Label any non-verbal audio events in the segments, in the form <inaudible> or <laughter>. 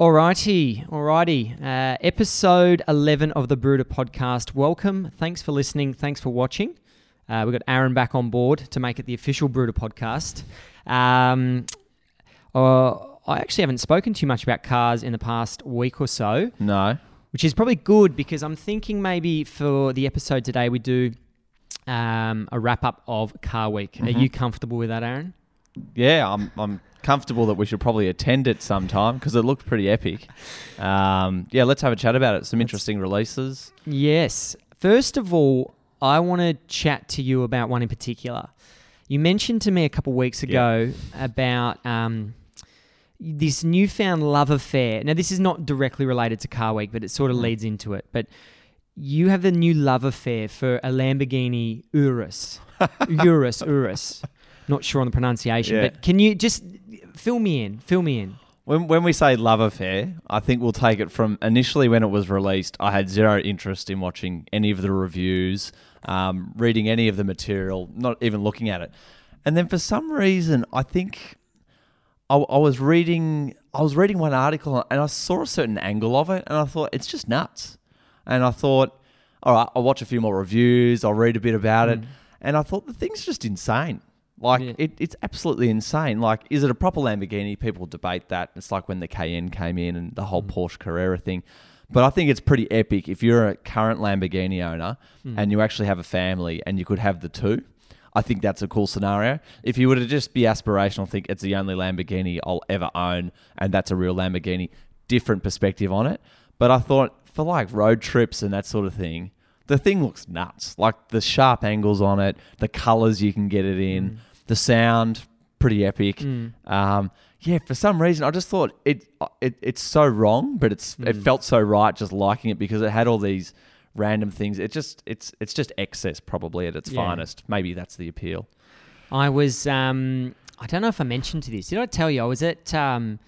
Alrighty, alrighty. Uh, episode 11 of the Brooder podcast. Welcome. Thanks for listening. Thanks for watching. Uh, we've got Aaron back on board to make it the official Brooder podcast. Um, uh, I actually haven't spoken too much about cars in the past week or so, No. which is probably good because I'm thinking maybe for the episode today we do um, a wrap up of Car Week. Are Mhm. you comfortable with that, Aaron? Yeah, I'm, I'm comfortable that we should probably attend it sometime because it looked pretty epic. Um, yeah, let's have a chat about it. Some interesting releases. Yes. First of all, I want to chat to you about one in particular. You mentioned to me a couple weeks ago about um, this newfound love affair. Now, this is not directly related to Car Week, but it sort of Mm. leads into it. But you have the new love affair for a Lamborghini Urus. <laughs> Urus, Urus. Not sure on the pronunciation, Yeah. but can you just fill me in? Fill me in. When, when we say love affair, I think we'll take it from initially when it was released. I had zero interest in watching any of the reviews, um, reading any of the material, not even looking at it. And then for some reason, I think I, I was reading I was reading one article and I saw a certain angle of it, and I thought it's just nuts. And I thought, all right, I'll watch a few more reviews, I'll read a bit about it, and I thought the thing's just insane. Like Yeah. it, it's absolutely insane. Like, is it a proper Lamborghini? People debate that. It's like when the Cayenne came in and the whole mm. Porsche Carrera thing. But I think it's pretty epic if you're a current Lamborghini owner mm. and you actually have a family and you could have the two. I think that's a cool scenario. If you were to just be aspirational, think it's the only Lamborghini I'll ever own, and that's a real Lamborghini, different perspective on it. But I thought for like road trips and that sort of thing, the thing looks nuts. Like the sharp angles on it, the colors you can get it in, mm. The sound, pretty epic. Um, yeah, for some reason, I just thought it, it it's so wrong, but it's it felt so right just liking it because it had all these random things. It just it's it's just excess probably at its Yeah. finest. Maybe that's the appeal. I was um I don't know if I mentioned to this. Did I tell you I was at um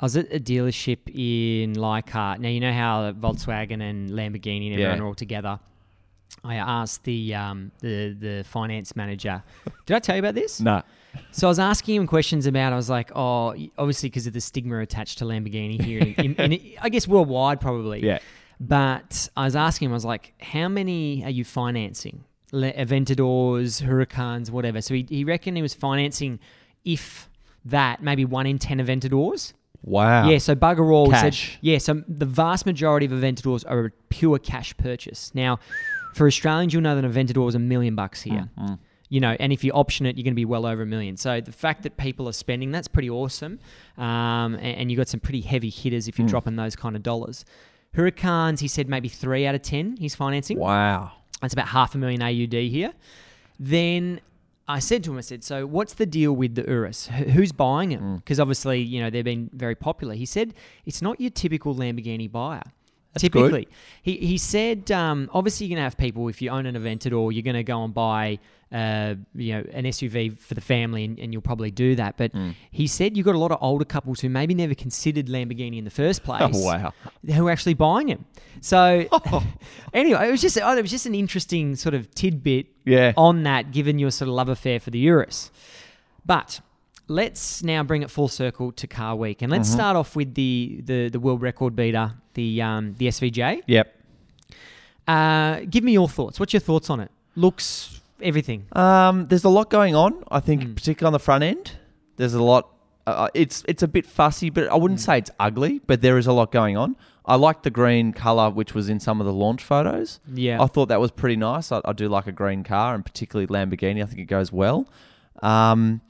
I was at a dealership in Leichhardt. Now you know how Volkswagen and Lamborghini and everyone Yeah. are all together. I asked the um the the finance manager. Did I tell you about this? No. So I was asking him questions about. I was like, oh, obviously because of the stigma attached to Lamborghini here, in, in, in, I guess worldwide probably. Yeah. But I was asking him, I was like, how many are you financing? Le- Aventadors, Huracans, whatever. So he, he reckoned he was financing, if that, maybe one in 10 Aventadors. Wow. Yeah, so bugger all. he said- Cash. yeah, so the vast majority of Aventadors are a pure cash purchase. Now, for Australians, you'll know that an Aventador is a million bucks here. Mm, You know, and if you option it, you're going to be well over a million. So the fact that people are spending that's pretty awesome, um, and, and you got some pretty heavy hitters if you're Mm. dropping those kind of dollars. Huracans, he said maybe three out of ten he's financing. Wow. That's about half a million AUD here. Then I said to him, I said, so what's the deal with the Urus? Wh- Who's buying Mm. them? Because obviously, you know, they've been very popular. He said it's not your typical Lamborghini buyer. That's good. Typically, he he said, um, obviously, you're gonna have people if you own an Aventador, you're gonna go and buy, uh, you know, an SUV for the family, and, and you'll probably do that. But Mm. he said you've got a lot of older couples who maybe never considered Lamborghini in the first <laughs> place Oh, wow. who are actually buying them. So <laughs> <laughs> anyway, it was just oh, it was just an interesting sort of tidbit Yeah. on that, given your sort of love affair for the Urus. But let's now bring it full circle to Car Week, and let's Mm-hmm. start off with the the, the world record beater, the um, the SVJ. Yep. Uh, give me your thoughts. What's your thoughts on it? Looks everything. Um, there's a lot going on. I think, Mm. particularly on the front end, there's a lot. Uh, it's it's a bit fussy, but I wouldn't Mm. say it's ugly. But there is a lot going on. I like the green color, which was in some of the launch photos. Yeah. I thought that was pretty nice. I, I do like a green car, and particularly Lamborghini. I think it goes well. Um,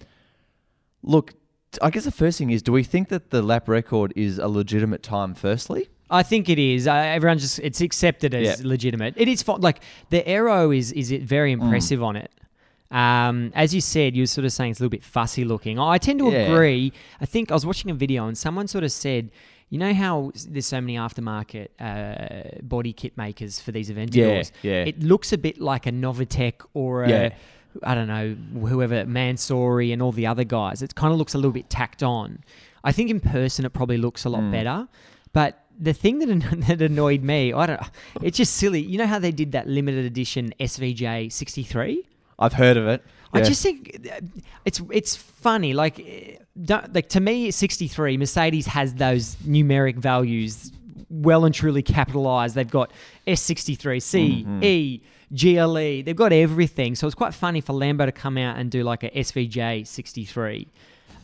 look, I guess the first thing is, do we think that the lap record is a legitimate time? Firstly, I think it is. Uh, everyone just it's accepted as Yeah. legitimate. It is. Like the aero is is it very Mm. impressive on it. Um, as you said, you were sort of saying it's a little bit fussy looking. I tend to Yeah. agree. I think I was watching a video and someone sort of said, you know how there's so many aftermarket uh, body kit makers for these Aventadors. yeah. yeah. It looks a bit like a Novitec or a Yeah. I don't know whoever Mansory and all the other guys. It kind of looks a little bit tacked on. I think in person it probably looks a lot Mm. better, but the thing that, <laughs> that annoyed me, I don't. It's just silly. You know how they did that limited edition SVJ 63? I've heard of it. I Yeah. just think it's it's funny. Like, don't, like to me, 63 Mercedes has those numeric values well and truly capitalized. They've got S63, C, Mm-hmm. E, GLE. They've got everything. So it's quite funny for Lambo to come out and do like a SVJ 63.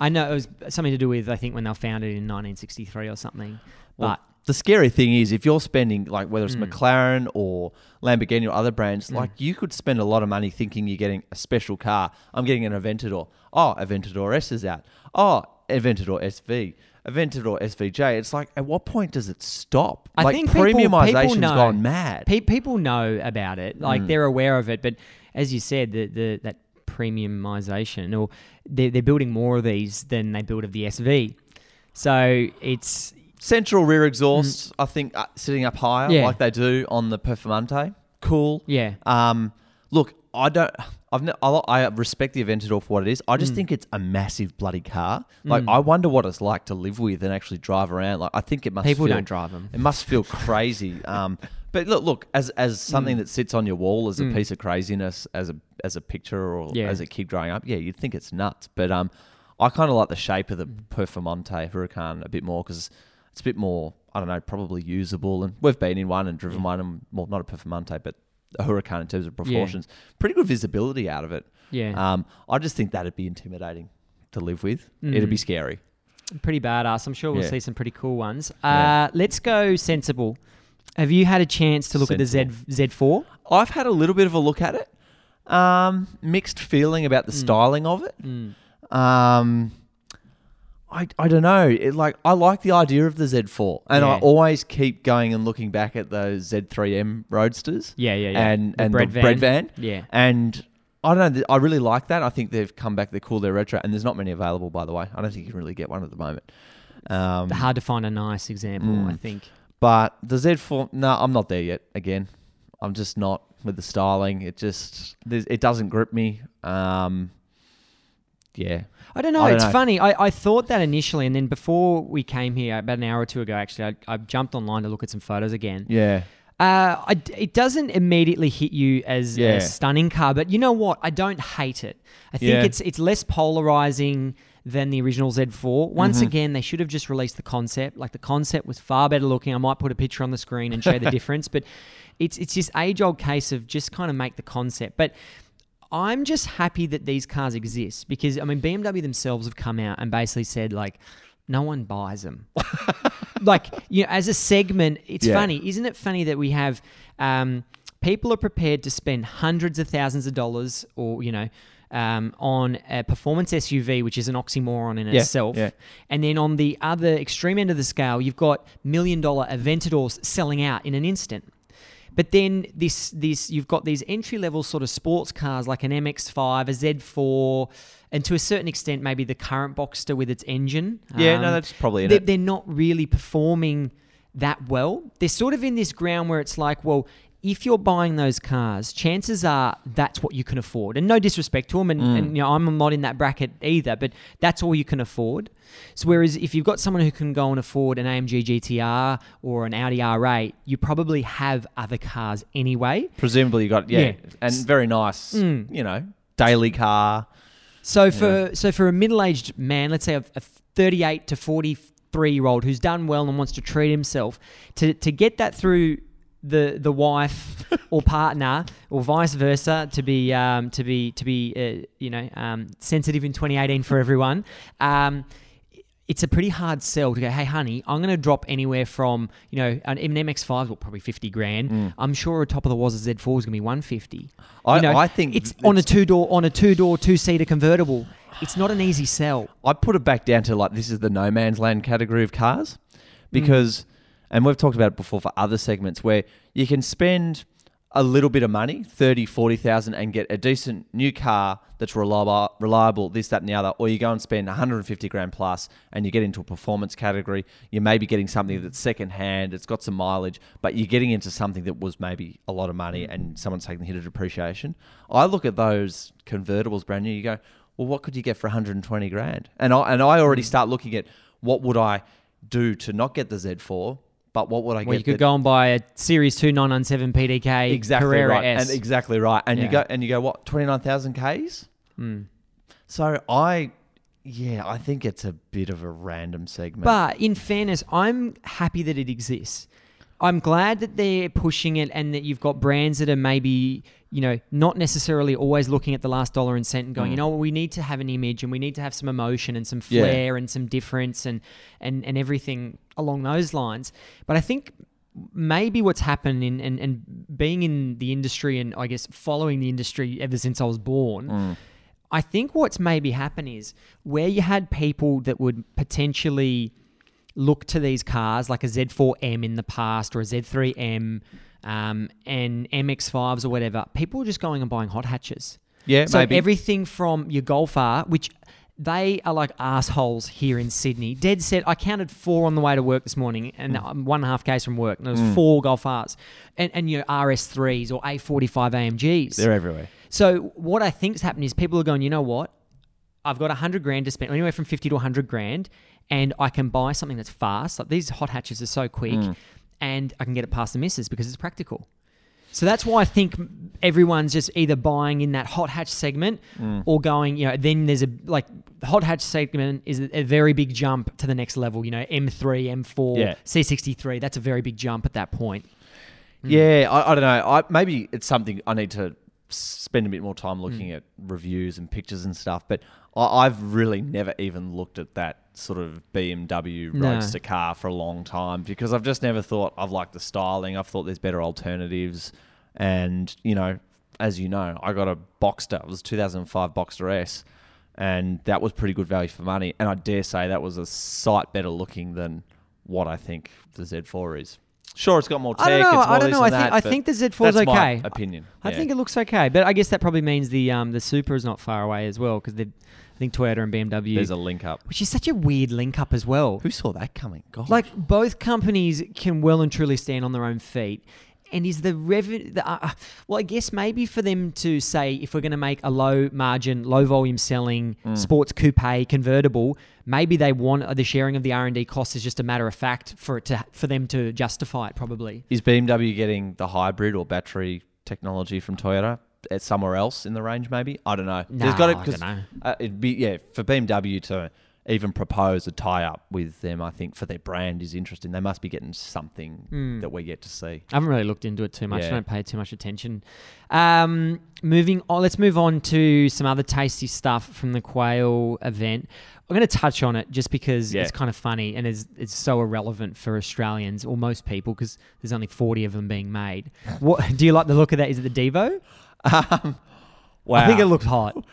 I know it was something to do with I think when they were founded in 1963 or something. Well, But the scary thing is if you're spending like whether it's Mm. McLaren or Lamborghini or other brands, like you could spend a lot of money thinking you're getting a special car. I'm getting an Aventador. Oh, Aventador S is out. Oh, Aventador SV. Aventador SVJ. It's like at what point does it stop? I like think people- people know. gone mad. Pe- people know about it, like they're aware of it. But as you said, the, the that premiumization, or they're, they're building more of these than they build of the SV. So it's Central rear exhausts, I think, uh, sitting up higher Mm. Yeah. like they do on the Performante. Cool. yeah, Um, look, I don't. I've ne- I, I respect the Aventador for what it is. I Mm. just think it's a massive bloody car. Like I wonder what it's like to live with and actually drive around. Like I think it must. people feel, don't drive them. It must feel crazy. <laughs> Um, but look, look as as something Mm. that sits on your wall as a piece of craziness, as a as a picture or Yeah. as a kid growing up, yeah, you'd think it's nuts. But um, I kind of like the shape of the Mm. Performante Huracan a bit more because it's a bit more. I don't know, probably usable. And we've been in one and driven one, and well, not a Performante, but a Huracan in terms of proportions. Pretty good visibility out of it. Yeah, Um, I just think that'd be intimidating to live with. It'd be Mm. scary. pretty badass. I'm sure we'll Yeah. see some pretty cool ones. Uh, Yeah. Let's go sensible. Have you had a chance to look at the Z Z4? I've had a little bit of a look at it. Um, mixed feeling about the styling of it. Mm. Um, I, I don't know. It like I like the idea of the Z4, and I always keep going and looking back at those Z3M Roadsters. Yeah, yeah, yeah. And The and bread the van. bread van. Yeah. And I don't know. th- I really like that. I think they've come back. They're cool. They're retro, and there's not many available, by the way. I don't think you can really get one at the moment. Um, Hard to find a nice example, Mm. I think. but the Z4, no, I'm not there yet. Again, I'm just not with the styling. It just it doesn't grip me. Um, yeah, I don't know. I don't it's know. funny. I, I thought that initially, and then before we came here, about an hour or two ago, actually, I, I jumped online to look at some photos again. yeah, Uh, I, it doesn't immediately hit you as Yeah. a stunning car, but you know what? I don't hate it. I think Yeah. it's it's less polarizing than the original Z4. Once Mm-hmm. again, they should have just released the concept. Like the concept was far better looking. I might put a picture on the screen and show the <laughs> difference, but it's it's this age old case of just kind of make the concept. But I'm just happy that these cars exist because I mean BMW themselves have come out and basically said like no one buys them. <laughs> like you know, as a segment, it's Yeah. funny, isn't it? Funny that we have um, people are prepared to spend hundreds of thousands of dollars, or you know. Um, on a performance SUV, which is an oxymoron in Yeah, itself, yeah. and then on the other extreme end of the scale, you've got million dollar Aventadors selling out in an instant. But then this this you've got these entry level sort of sports cars like an MX-5, a Z4, and to a certain extent maybe the current Boxster with its engine. yeah. no, Um, that's probably in they're, it. they're not really performing that well. They're sort of in this ground where it's like, well, if you're buying those cars, chances are that's what you can afford. And no disrespect to them, and, Mm. and you know I'm not in that bracket either, but that's all you can afford. So whereas if you've got someone who can go and afford an AMG GTR or an Audi R8, you probably have other cars anyway. Presumably, you got yeah, Yeah. and very nice. Mm. You know, daily car. So for so for a middle-aged man, let's say a, a 38 to 43 year old who's done well and wants to treat himself, to to get that through the the wife or partner or vice versa to be um, to be to be uh, you know um, sensitive in 2018 for everyone. Um, it's a pretty hard sell to go, hey, honey, I'm going to drop anywhere from, you know, an, even MX5 will probably 50 grand. I'm sure a top of the was a Z4 is going to be 150. I- You know, I think it's on a two door, on a two door, two seater convertible. It's not an easy sell. I put it back down to like this is the no man's land category of cars because, and we've talked about it before for other segments where you can spend a little bit of money 30 40,000 and get a decent new car that's reliable reliable this that and the other or you go and spend 150 grand plus and you get into a performance category. You may be getting something that's second hand it's got some mileage but you're getting into something that was maybe a lot of money and someone's taking the hit of depreciation. I look at those convertibles brand new you go well what could you get for 120 grand? And i and i already mm. start looking at what would i do to not get the z4 But what would I get? Well, you could that- go and buy a Series 2 997 PDK exactly Carrera right, S. and exactly right, and you go and you go what twenty nine thousand k's. Mm. So I, yeah, I think it's a bit of a random segment. But in fairness, I'm happy that it exists. I'm glad that they're pushing it and that you've got brands that are maybe, you know, not necessarily always looking at the last dollar and cent and going, you know what, we need to have an image and we need to have some emotion and some Mm. Yeah. flair and some difference and, and, and everything along those lines. But I think maybe what's happened in and, and being in the industry and I guess following the industry ever since I was born, Mm. I think what's maybe happened is where you had people that would potentially look to these cars like a Z4M in the past or a Z3M um, and MX5s or whatever, people were just going and buying hot hatches. yeah, So maybe. everything from your Golf R, which they are like assholes here in Sydney. Dead set. I counted four on the way to work this morning, and. I'm one and a half k's from work. And there was hmm. four Golf Rs, and and your RS3s or A45 AMGs. They're everywhere. So what I think's happened is people are going, you know what? I've got a hundred grand to spend, anywhere from fifty to hundred grand, and I can buy something that's fast. Like these hot hatches are so quick, Mm. and I can get it past the misses because it's practical. So that's why I think everyone's just either buying in that hot hatch segment Mm. or going, you know, then there's a like the hot hatch segment is a, very big jump to the next level. You know, M3, M4, Yeah. C63. That's a very big jump at that point. Yeah, I, I don't know. I, maybe it's something I need to spend a bit more time looking at reviews and pictures and stuff. But I, I've really never even looked at that sort of BMW No. roadster car for a long time because I've just never thought I've liked the styling. I've thought there's better alternatives, and you know, as you know, I got a Boxster. It was 2005 Boxster S. And that was pretty good value for money. And I dare say that was a sight better looking than what I think the Z4 is. Sure, it's got more tech. I don't know. It's more I don't know. I think that, I think the Z4 is okay. opinion. I yeah. think it looks okay, but I guess that probably means the um, the Supra is not far away as well because I think Toyota and BMW, there's a link up. which is such a weird link up as well. Who saw that coming? God. Like both companies can well and truly stand on their own feet. And is the revenue? The, uh, well, I guess maybe for them to say if we're going to make a low margin, low volume selling Mm. sports coupe convertible, maybe they want uh, the sharing of the R and D costs is just a matter of fact for it to for them to justify it. Probably. is BMW getting the hybrid or battery technology from Toyota? It's somewhere else in the range, maybe. I don't know. No, I 'cause, dunno. Uh, it'd be yeah for BMW to even propose a tie up with them. I think for their brand is interesting. They must be getting something that we get to see. I haven't really looked into it too much. I don't pay too much attention. Um, moving on, let's move on to some other tasty stuff from the Quail event. I'm going to touch on it just because Yeah. it's kind of funny and it's, it's so irrelevant for Australians or most people because there's only 40 of them being made. What do you like the look of that? Is it the Divo? Wow, I think it looks hot.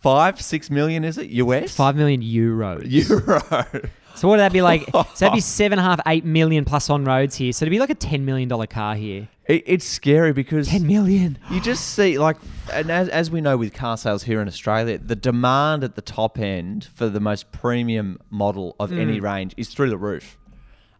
five six million is it US Five million euros. euro. <laughs> So what would that be like? so that'd be <laughs> seven and a half, eight million plus on roads here. So it'd be like a ten million dollar car here. It, it's scary because Ten million. You just see, like, and as, as we know with car sales here in Australia, the demand at the top end for the most premium model of any Mm. range is through the roof.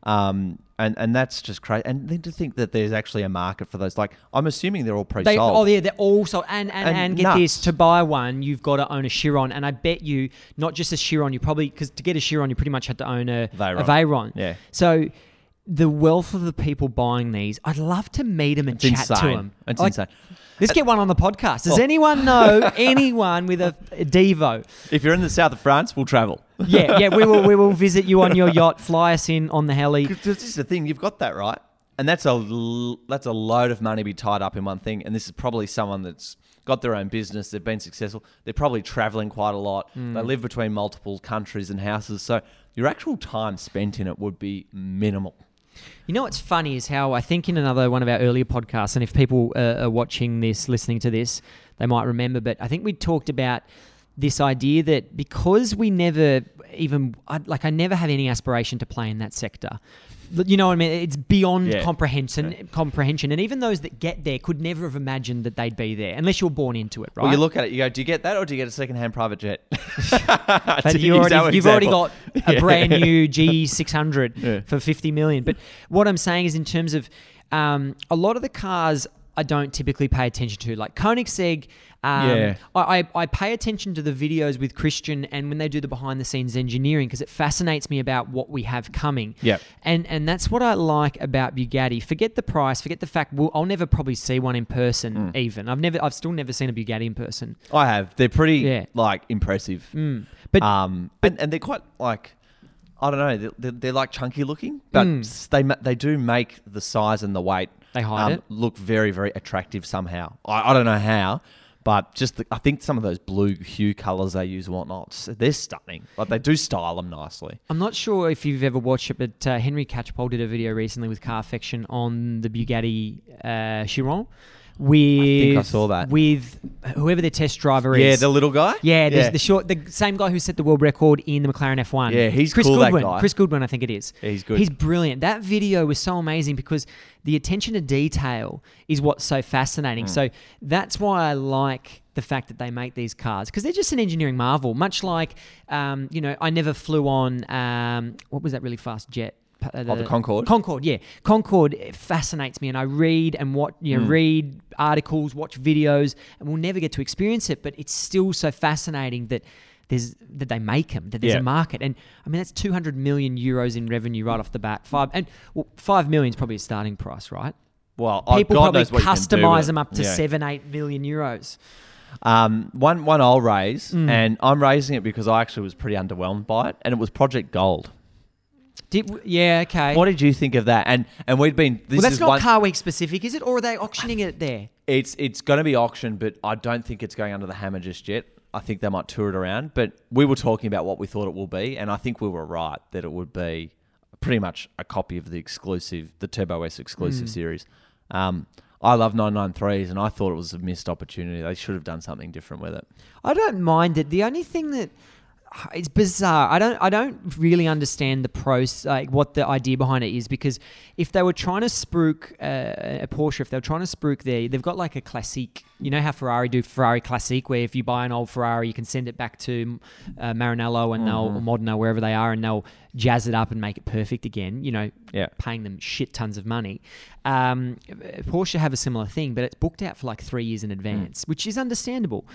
Um, and, and that's just crazy. And then to think that there's actually a market for those, like, I'm assuming they're all pre They, sold. oh yeah, they're also and and, And and, get nuts. this to buy one, you've got to own a Chiron, and I bet you not just a Chiron, you probably because to get a Chiron, you pretty much had to own a Veyron. a Veyron. Yeah. So the wealth of the people buying these, I'd love to meet them and It's chat to them. It's insane. Let's get one on the podcast. Does Oh. anyone know <laughs> anyone with a, a Divo? If you're in the south of France, we'll travel. Yeah, yeah, we will we will <laughs> visit you on your yacht, fly us in on the heli. 'Cause This is the thing, you've got that right, and that's a l- that's a load of money to be tied up in one thing. And this is probably someone that's got their own business, they've been successful, they're probably traveling quite a lot, they mm. live between multiple countries and houses, so your actual time spent in it would be minimal. You know what's funny is how I think in another one of our earlier podcasts, and if people uh, are watching this, listening to this, they might remember, but I think we talked about this idea that because we never even, like, I never have any aspiration to play in that sector. You know what I mean? It's beyond Yeah. comprehension, comprehension, and even those that get there could never have imagined that they'd be there unless you're born into it, right? Well, you look at it, you go, do you get that or do you get a second-hand private jet? <laughs> But you already, you've already got a <laughs> Yeah. brand new G600 for 50 million. But what I'm saying is, in terms of um, a lot of the cars, I don't typically pay attention to. Like Koenigsegg, Um, Yeah. I, I, I pay attention to the videos with Christian and when they do the behind the scenes engineering because it fascinates me about what we have coming. Yep. And and that's what I like about Bugatti. Forget the price. Forget the fact. Well, I'll never probably see one in person. Mm. Even I've never. I've still never seen a Bugatti in person. I have. They're pretty Yeah. like impressive. Mm. But um, and, and they're quite like I don't know. They're, they're, they're like chunky looking, but Mm. they they do make the size and the weight They hide it. look very very attractive somehow. I, I don't know how, but just the, I think some of those blue hue colors they use and whatnot, they're stunning. Like they do style them nicely. I'm not sure if you've ever watched it, but uh, Henry Catchpole did a video recently with Carfection on the Bugatti uh, Chiron. With I think I saw that. with whoever the test driver is. Yeah, the little guy. Yeah, there's the short, the same guy who set the world record in the McLaren F1. Yeah, he's Chris cool, that Goodwin. guy. Chris Goodwin, I think it is. Yeah, he's good. He's brilliant. That video was so amazing because the attention to detail is what's so fascinating. So that's why I like the fact that they make these cars because they're just an engineering marvel. Much like, um, you know, I never flew on um, what was that really fast jet. Uh, Oh, the Concorde. Concorde, yeah, Concorde it fascinates me, and I read and what you know, read articles, watch videos, and we'll never get to experience it. But it's still so fascinating that there's that they make them, that there's Yeah. a market, and I mean that's 200 million euros in revenue right off the bat. Five and well, five million is probably a starting price, right? Well, oh, People God probably knows what you can do with customize them up to Yeah. seven, eight million euros. Um, one one I'll raise, Mm. and I'm raising it because I actually was pretty underwhelmed by it, and it was Project Gold. Did, yeah, okay. What did you think of that? And and we'd been. This well, that's is not one, Car Week specific, is it? Or are they auctioning it there? It's it's going to be auctioned, but I don't think it's going under the hammer just yet. I think they might tour it around. But we were talking about what we thought it will be, and I think we were right that it would be pretty much a copy of the exclusive, the Turbo S exclusive series. Um, I love 993s, and I thought it was a missed opportunity. They should have done something different with it. I don't mind it. The only thing that it's bizarre. I don't. I don't really understand the pros, like what the idea behind it is. Because if they were trying to spruik uh, a Porsche, if they were trying to spruik there, they've got like a Classiche. You know how Ferrari do Ferrari Classiche, where if you buy an old Ferrari, you can send it back to uh, Maranello and they'll or Modena wherever they are, and they'll jazz it up and make it perfect again. You know, Yeah. paying them shit tons of money. Um, Porsche have a similar thing, but it's booked out for like three years in advance, which is understandable.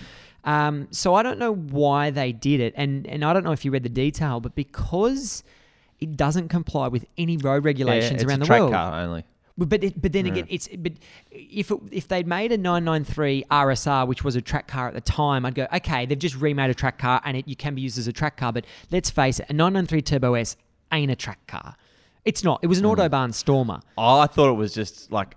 Um, so I don't know why they did it, and and I don't know if you read the detail, but because it doesn't comply with any road regulations Yeah, around it's the a track world. car only. But but, it, but then again, it's but if it, if they'd made a 993 RSR, which was a track car at the time, I'd go okay. They've just remade a track car, and it you can be used as a track car. But let's face it, a 993 Turbo S ain't a track car. It's not. It was an autobahn stormer. Oh, I thought it was just like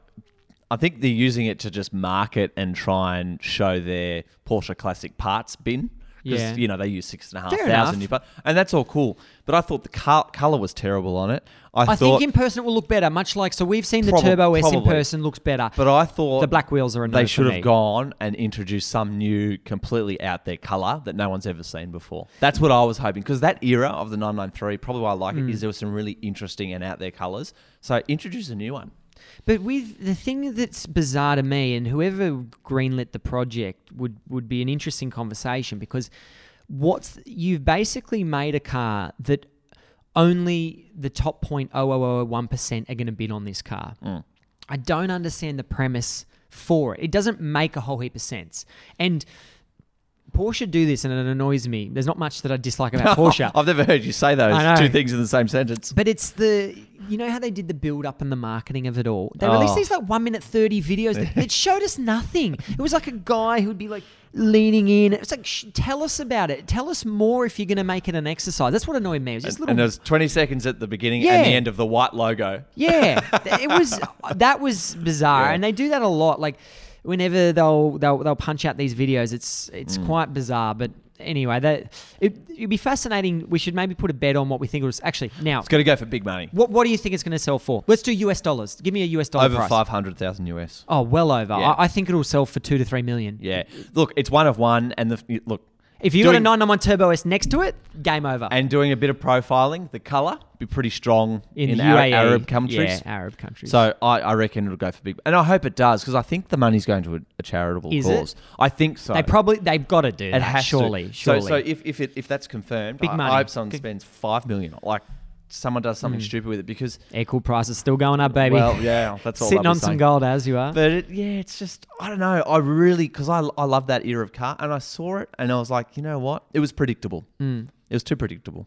I think they're using it to just market and try and show their Porsche Classic parts bin. Because Yeah. you know they use six and a half Fair thousand enough. new parts, and that's all cool. But I thought the car- color was terrible on it. I, I thought, think in person it will look better, much like so we've seen the Turbo S in probably. person looks better. but I thought the black wheels are a no they for should me. have gone and introduced some new, completely out there color that no one's ever seen before. That's what I was hoping because that era of the 993, probably why I like it, hmm. is there were some really interesting and out there colors. So introduce a new one. But with the thing that's bizarre to me, and whoever greenlit the project would would be an interesting conversation because what's you've basically made a car that only the top 0.0001 percent are going to bid on this car. Mm. I don't understand the premise for it. It doesn't make a whole heap of sense. And Porsche do this, and it annoys me. There's not much that I dislike about <laughs> Porsche. I've never heard you say those two things in the same sentence. But it's the you know how they did the build up and the marketing of it all. They released Oh. these like one minute thirty videos. that it showed us nothing. It was like a guy who'd be like leaning in. It's like sh- tell us about it. Tell us more if you're going to make it an exercise. That's what annoyed me. It was just And, little. and there's 20 seconds at the beginning Yeah. and the end of the white logo. yeah, it was that was bizarre, Yeah. and they do that a lot. Like whenever they'll they'll they'll punch out these videos, it's it's Mm. quite bizarre. But anyway, that it, it'd be fascinating. We should maybe put a bet on what we think it was actually now. It's going to go for big money. What, what do you think it's going to sell for? Let's do US dollars. Give me a US dollar Over 500,000 US. Oh, well over. Yeah. I, I think it'll sell for two to three million. Yeah. Look, it's one of one. And the look, If you got a Doing- 991 Turbo S next to it, game over. and doing a bit of profiling, the color be pretty strong in, in, the Arab, UAE, Arab countries. yeah, Arab countries. So I, I reckon it'll go for big, and I hope it does because I think the money's going to a, a charitable Is it? cause. I think so. they probably they've got to do it that. has surely, to. surely. So, so if if it, if that's confirmed, Big I, money. I hope someone spends five million. Like someone does something stupid with it because Air cool prices still going up, baby. well, yeah, that's all. <laughs> Sitting on some gold as you are. But it, yeah, it's just I don't know. I really because I I love that era of car, and I saw it, and I was like, you know what? It was predictable. Mm. It was too predictable.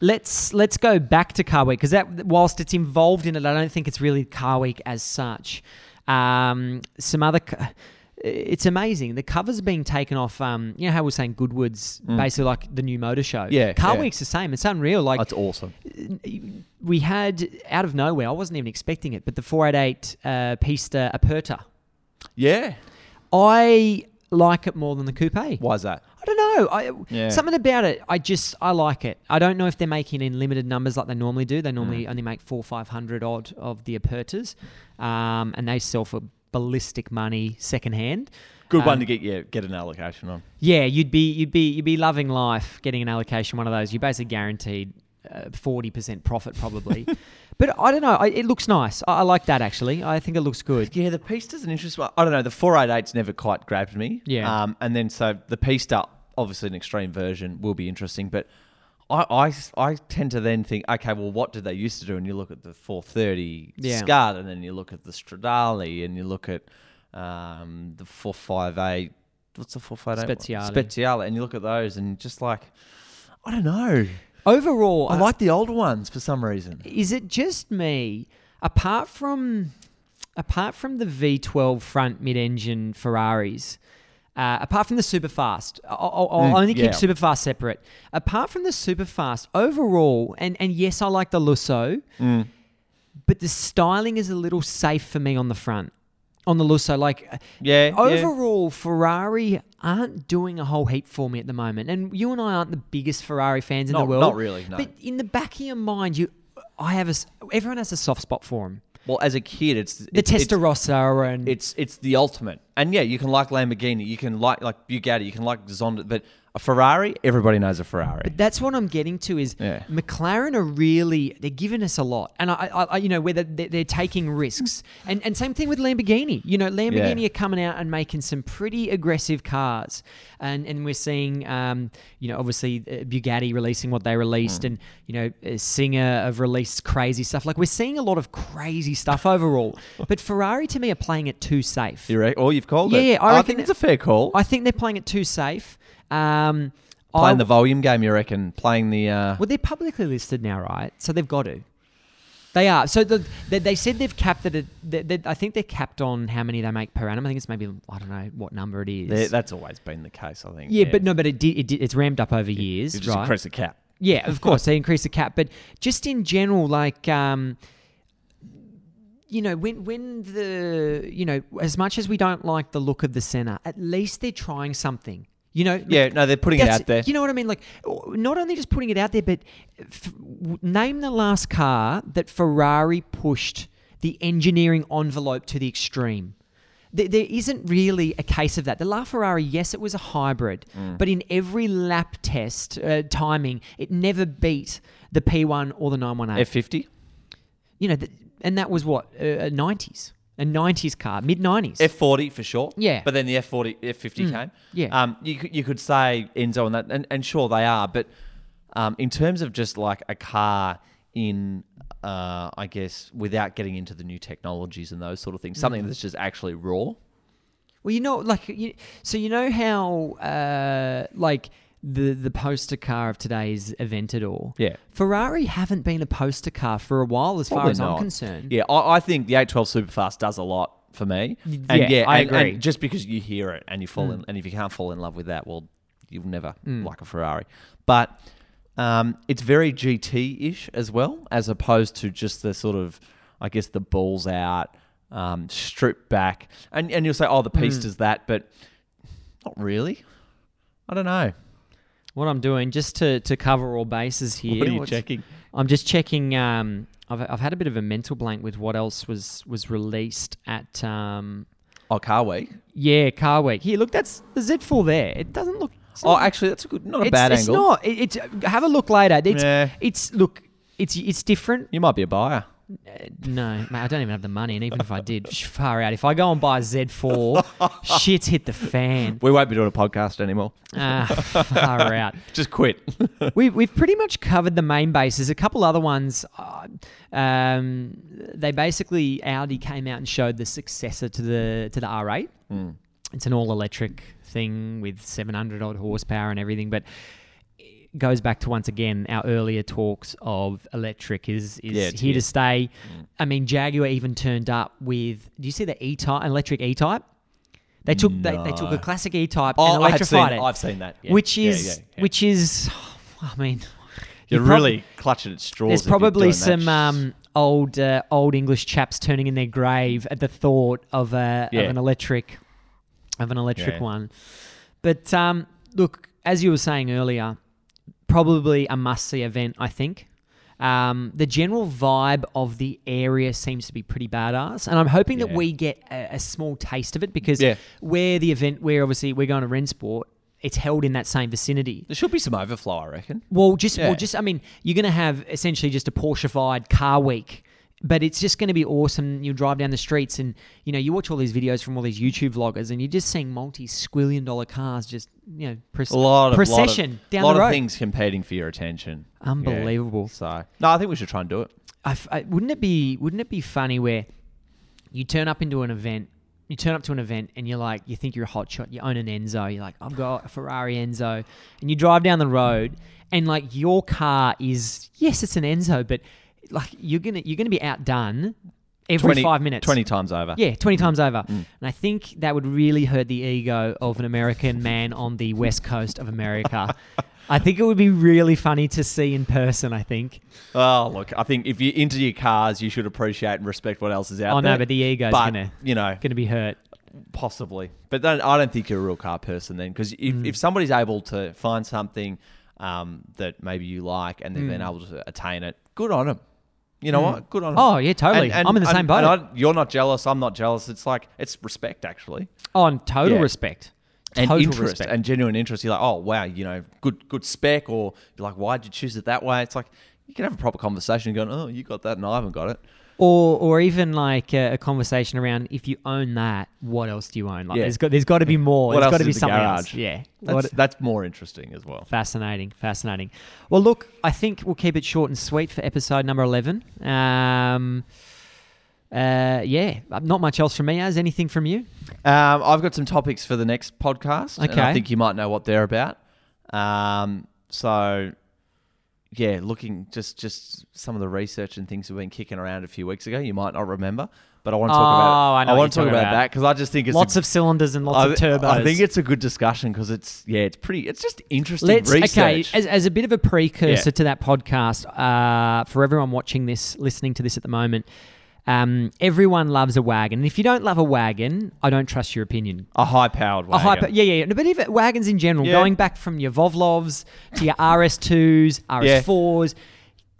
Let's let's go back to Car Week because that whilst it's involved in it, I don't think it's really Car Week as such. Um, some other. co- It's amazing. The cover's are being taken off. Um, you know how we're saying Goodwood's basically like the new motor show. Mm. Yeah, Car yeah. Week's the same. It's unreal. Like That's awesome. we had out of nowhere. I wasn't even expecting it, but the 488 uh, Pista Aperta. Yeah. I like it more than the coupe. Why is that? I don't know. I, Yeah. Something about it. I just I like it. I don't know if they're making in limited numbers like they normally do. They Mm. normally only make four five hundred odd of the Apertas, um, and they sell for ballistic money secondhand. Good one Um, to get yeah get an allocation on. Yeah, you'd be you'd be you'd be loving life getting an allocation one of those. You're basically guaranteed uh, forty percent profit probably. <laughs> but I don't know. I, it looks nice. I, I like that actually. I think it looks good. Yeah, the an interesting one. I don't know. The four 488's never quite grabbed me. Yeah. Um, and then so the Pista, obviously an extreme version, will be interesting. But I, I, I tend to then think, okay, well, what did they used to do? And you look at the 430 Yeah. Scud, and then you look at the Stradale, and you look at um, the 458. What's the 458? Speziale. Speziale. And you look at those, and just like, I don't know. Overall, I like the older ones for some reason. is it just me apart from apart from the V12 front mid-engine Ferraris uh, apart from the super fast I'll, I'll Mm, only keep yeah. super fast separate apart from the super fast overall and and yes I like the Lusso Mm. but the styling is a little safe for me on the front on the Lusso like Yeah. yeah. Overall, Ferrari aren't doing a whole heap for me at the moment, and you and I aren't the biggest Ferrari fans in Not- the world. not really, no. But in the back of your mind, you, I have a. Everyone has a soft spot for him. Well, as a kid, it's The it's, it's- Testarossa and it's it's the ultimate. And yeah, you can like Lamborghini, you can like like Bugatti, you can like Zonda, but a Ferrari, everybody knows a Ferrari. But that's what I'm getting to is Yeah. McLaren are really they're giving us a lot, and I, I, I you know where they're, they're taking risks, and and same thing with Lamborghini. You know, Lamborghini Yeah. are coming out and making some pretty aggressive cars, and and we're seeing um you know obviously uh, Bugatti releasing what they released, and you know uh, Singer have released crazy stuff. Like we're seeing a lot of crazy stuff overall, <laughs> but Ferrari to me are playing it too safe. you reckon? Oh, you've called Yeah, it. yeah, I reckon think it's a fair call. I think they're playing it too safe. Um, playing I- the volume game, you reckon? Playing the uh, Well, they're publicly listed now, right? So they've got to. They are. So the, they, they said they've capped it. At, they, they, I think they're capped on how many they make per annum. I think it's maybe I don't know what number it is. they- that's always been the case, I think. yeah, but no, but it did, it did. It's ramped up over you years, just right? increase the cap. Yeah, of <laughs> course they increase the cap, but just in general, like um, you know, when when the you know, as much as we don't like the look of the Senna, at least they're trying something. You know, Yeah, no, they're putting it out there. You know what I mean? Like, not only just putting it out there, but f- name the last car that Ferrari pushed the engineering envelope to the extreme. There, there isn't really a case of that. The LaFerrari, yes, it was a hybrid, Mm. but in every lap test uh, timing, it never beat the P1 or the 918. F50? you know, and that was what uh, 90s, a 90s car, mid 90s. F40 for sure. Yeah. Mm. But then the F40, F50 came. yeah. Um, you, could, you could say Enzo and that, and, and sure they are, but um, in terms of just like a car in, uh, I guess, without getting into the new technologies and those sort of things, Mm. something that's just actually raw. Well, you know, like, you, so you know how, uh, like, the the poster car of today's Aventador. Yeah. Ferrari haven't been a poster car for a while, as far Probably as I'm concerned. Yeah, I, I think the 812 Superfast does a lot for me. And yeah, I and- agree. and just because you hear it and you fall in, and if you can't fall in love with that, well, you'll never like a Ferrari. But um, it's very GT-ish as well, as opposed to just the sort of, I guess, the balls out, um, stripped back, and and you'll say, oh, the piece does that, but not really. I don't know. What I'm doing, just to, to cover all bases here. What are you what's- checking? I'm just checking. Um, I've, I've had a bit of a mental blank with what else was was released at. Um, Oh, Car Week. yeah, Car Week. Here, look, that's the Z4 there. It doesn't look. it's Oh, not- actually, that's a good, not a it's, bad it's angle. not. It, it's have a look later. It's Yeah. it's look. It's it's different. You might be a buyer. No, mate, I don't even have the money, and even if I did, far out. If I go and buy a <laughs> Z4, shit's hit the fan. We won't be doing a podcast anymore. Ah, far out. <laughs> Just quit. <laughs> we, we've pretty much covered the main bases. A couple other ones. Uh, um, they basically Audi came out and showed the successor to the to the R8. Mm. It's an all electric thing with 700 odd horsepower and everything, but goes back to once again our earlier talks of electric is is Yeah, here to stay. I mean, Jaguar even turned up with. Do you see the E type electric E type? They took they, they took a classic E type Oh, and have seen, electrified it I've seen that. yeah. which is yeah, which is I mean you're you prob- really clutching at straws. there's you're probably some um, old uh, old English chaps turning in their grave at the thought of a Yeah. of an electric of an electric one but um, look as you were saying earlier probably a must see event I think um, the general vibe of the area seems to be pretty badass, and I'm hoping that we get a, a small taste of it because Yeah. where the event, where obviously we're going to Rennsport, it's held in that same vicinity. There should be some overflow, I reckon. Well, just well, just I mean, you're going to have essentially just a Porscheified car week, but it's just going to be awesome. You drive down the streets, and you know you watch all these videos from all these YouTube vloggers, and you're just seeing multi-squillion dollar cars just you know pres- A lot of procession lot of, down lot the road. of things competing for your attention. Yeah. Unbelievable. So no, I think we should try and do it. I I- wouldn't it be wouldn't it be funny where you turn up into an event, you turn up to an event and you're like, you think you're a hot shot, you own an Enzo, you're like, I've got a Ferrari Enzo, and you drive down the road and like your car is yes, it's an Enzo, but like you're gonna you're gonna be outdone every 20 five minutes. Twenty times over. Yeah, 20 times over. Mm. And I think that would really hurt the ego of an American man on the west coast of America. <laughs> I think it would be really funny to see in person, I think. Oh, look, I think if you're into your cars, you should appreciate and respect what else is out Oh there. Oh, no, but the ego's but gonna you know, gonna be hurt. possibly. But then I don't think you're a real car person then, because if, Mm. if somebody's able to find something um, that maybe you like and they've been Mm. able to attain it, good on them. You know Mm. what? Good on. Oh yeah, totally. And- and- I'm in the and- same boat. I- you're not jealous. I'm not jealous. It's like it's respect actually, oh, and total Yeah. respect. and total interest respect. and genuine interest. You're like, oh wow, you know, good good spec, or you're like, why'd you choose it that way? It's like you can have a proper conversation, going, oh, you got that, and I haven't got it. Or or even like a, a conversation around if you own that, what else do you own? Like Yeah. there's got there's got to be more. What there's got to be something garage? else. Yeah. That's What- that's more interesting as well. Fascinating, fascinating. Well, look, I think we'll keep it short and sweet for episode number eleven. Um, uh, yeah, not much else from me. As anything from you? Um, I've got some topics for the next podcast. and I think you might know what they're about. Um, so, yeah, looking just just some of the research and things we've been kicking around a few weeks ago. You might not remember, but I want to talk Oh, about. I know what want to talk about, about. that because I just think it's lots a, of cylinders and lots I, of turbos. I think it's a good discussion because it's yeah, it's pretty. It's just interesting Let's research. okay. As, as a bit of a precursor Yeah. to that podcast, uh, for everyone watching this, listening to this at the moment, um, everyone loves a wagon. And if you don't love a wagon, I don't trust your opinion. a high-powered wagon. A wagon. hyper, yeah, yeah, yeah. No, But even wagons in general, Yeah. going back from your Vovlovs to your <laughs> RS2s, RS4s.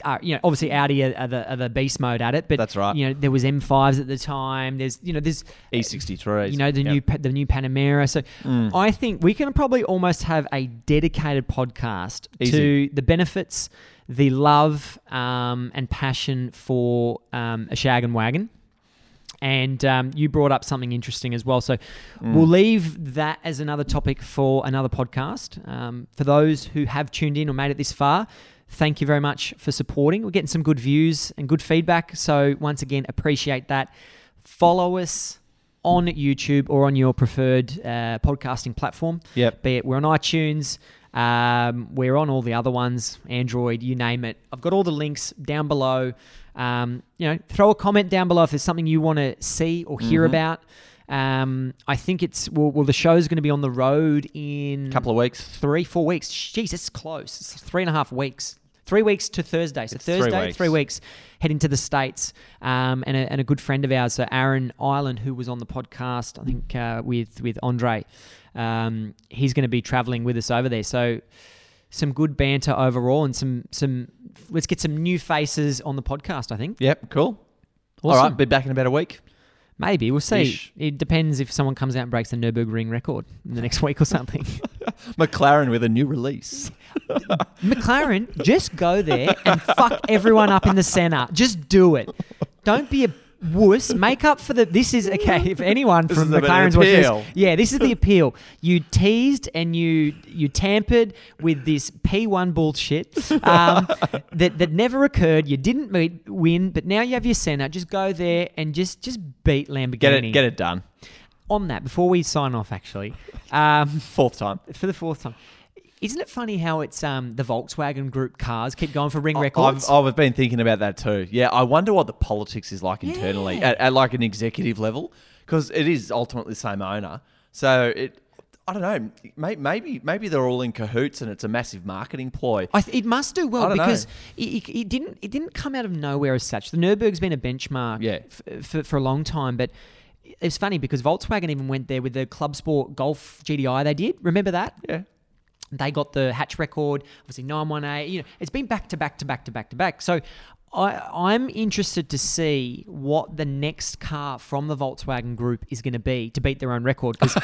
Uh, you know, obviously Audi are, are, the, are the beast mode at it, but That's right. You know, there was M5s at the time. There's, you know, there's E63. you know the new the new Panamera. So Mm. I think we can probably almost have a dedicated podcast Easy. to the benefits, the love um, and passion for um, a shag and wagon. And um, you brought up something interesting as well. So Mm. we'll leave that as another topic for another podcast. Um, for those who have tuned in or made it this far, thank you very much for supporting. We're getting some good views and good feedback. So once again, appreciate that. Follow us on YouTube or on your preferred uh, podcasting platform. Yep. Be it we're on iTunes, um, we're on all the other ones, Android, you name it. I've got all the links down below. Um, you know, throw a comment down below if there's something you want to see or hear Mhm. about. Um, I think it's well, well the show's going to be on the road in a couple of weeks. three, four weeks. Jeez, it's close. It's three and a half weeks. Three weeks to Thursday. So It's three Thursday, weeks. three weeks, heading to the States. Um, and, a, and a good friend of ours, so Aaron Ireland, who was on the podcast, I think, uh, with, with Andre, um, he's going to be traveling with us over there. So some good banter overall and some, some, let's get some new faces on the podcast, I think. Yep. Cool. All Awesome. right. Be back in about a week. Maybe. We'll see. Ish. It depends if someone comes out and breaks the Nürburgring record in the next week or something. <laughs> McLaren with a new release. <laughs> McLaren, just go there and fuck everyone up in the Senna. Just do it. don't be a wuss. Make up for the. This is okay. If <laughs> anyone from is a bit of McLaren's watching this, yeah, this is the <laughs> appeal. You teased and you you tampered with this P1 bullshit um, <laughs> that that never occurred. You didn't meet, win, but now you have your Senna. Just go there and just just beat Lamborghini. Get it, get it done. On that, before we sign off, actually, um, Fourth time. for the fourth time. Isn't it funny how it's um, the Volkswagen Group cars keep going for ring I've, records? I've been thinking about that too. Yeah, I wonder what the politics is like internally Yeah. at, at like an executive level because it is ultimately the same owner. So it, I don't know. May, maybe maybe they're all in cahoots and it's a massive marketing ploy. I th- it must do well because it, it, it didn't it didn't come out of nowhere as such. The Nurburg's been a benchmark Yeah. f- for, for a long time, but it's funny because Volkswagen even went there with the Club Sport Golf GTI they did. Remember that? Yeah. They got the hatch record, obviously 918. You know, it's been back to back to back to back to back. So I, I'm interested to see what the next car from the Volkswagen Group is going to be to beat their own record. Because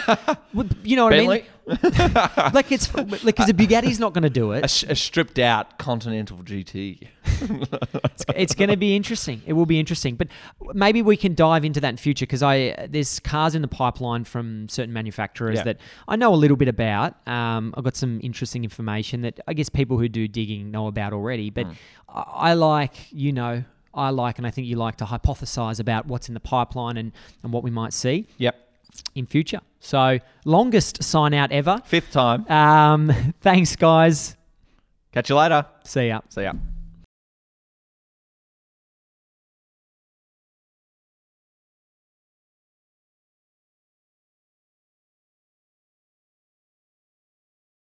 <laughs> you know what Bentley, I mean? <laughs> Like it's like because the Bugatti's not going to do it. a, a stripped out Continental GT. <laughs> it's, it's going to be interesting. It will be interesting, but maybe we can dive into that in future because I there's cars in the pipeline from certain manufacturers Yeah. that I know a little bit about. Um, I've got some interesting information that I guess people who do digging know about already. But I, I like you know I like and I think you like to hypothesize about what's in the pipeline and and what we might see Yep. in future. So longest sign out ever. Fifth time. Um, <laughs> thanks guys. Catch you later. See ya. See ya.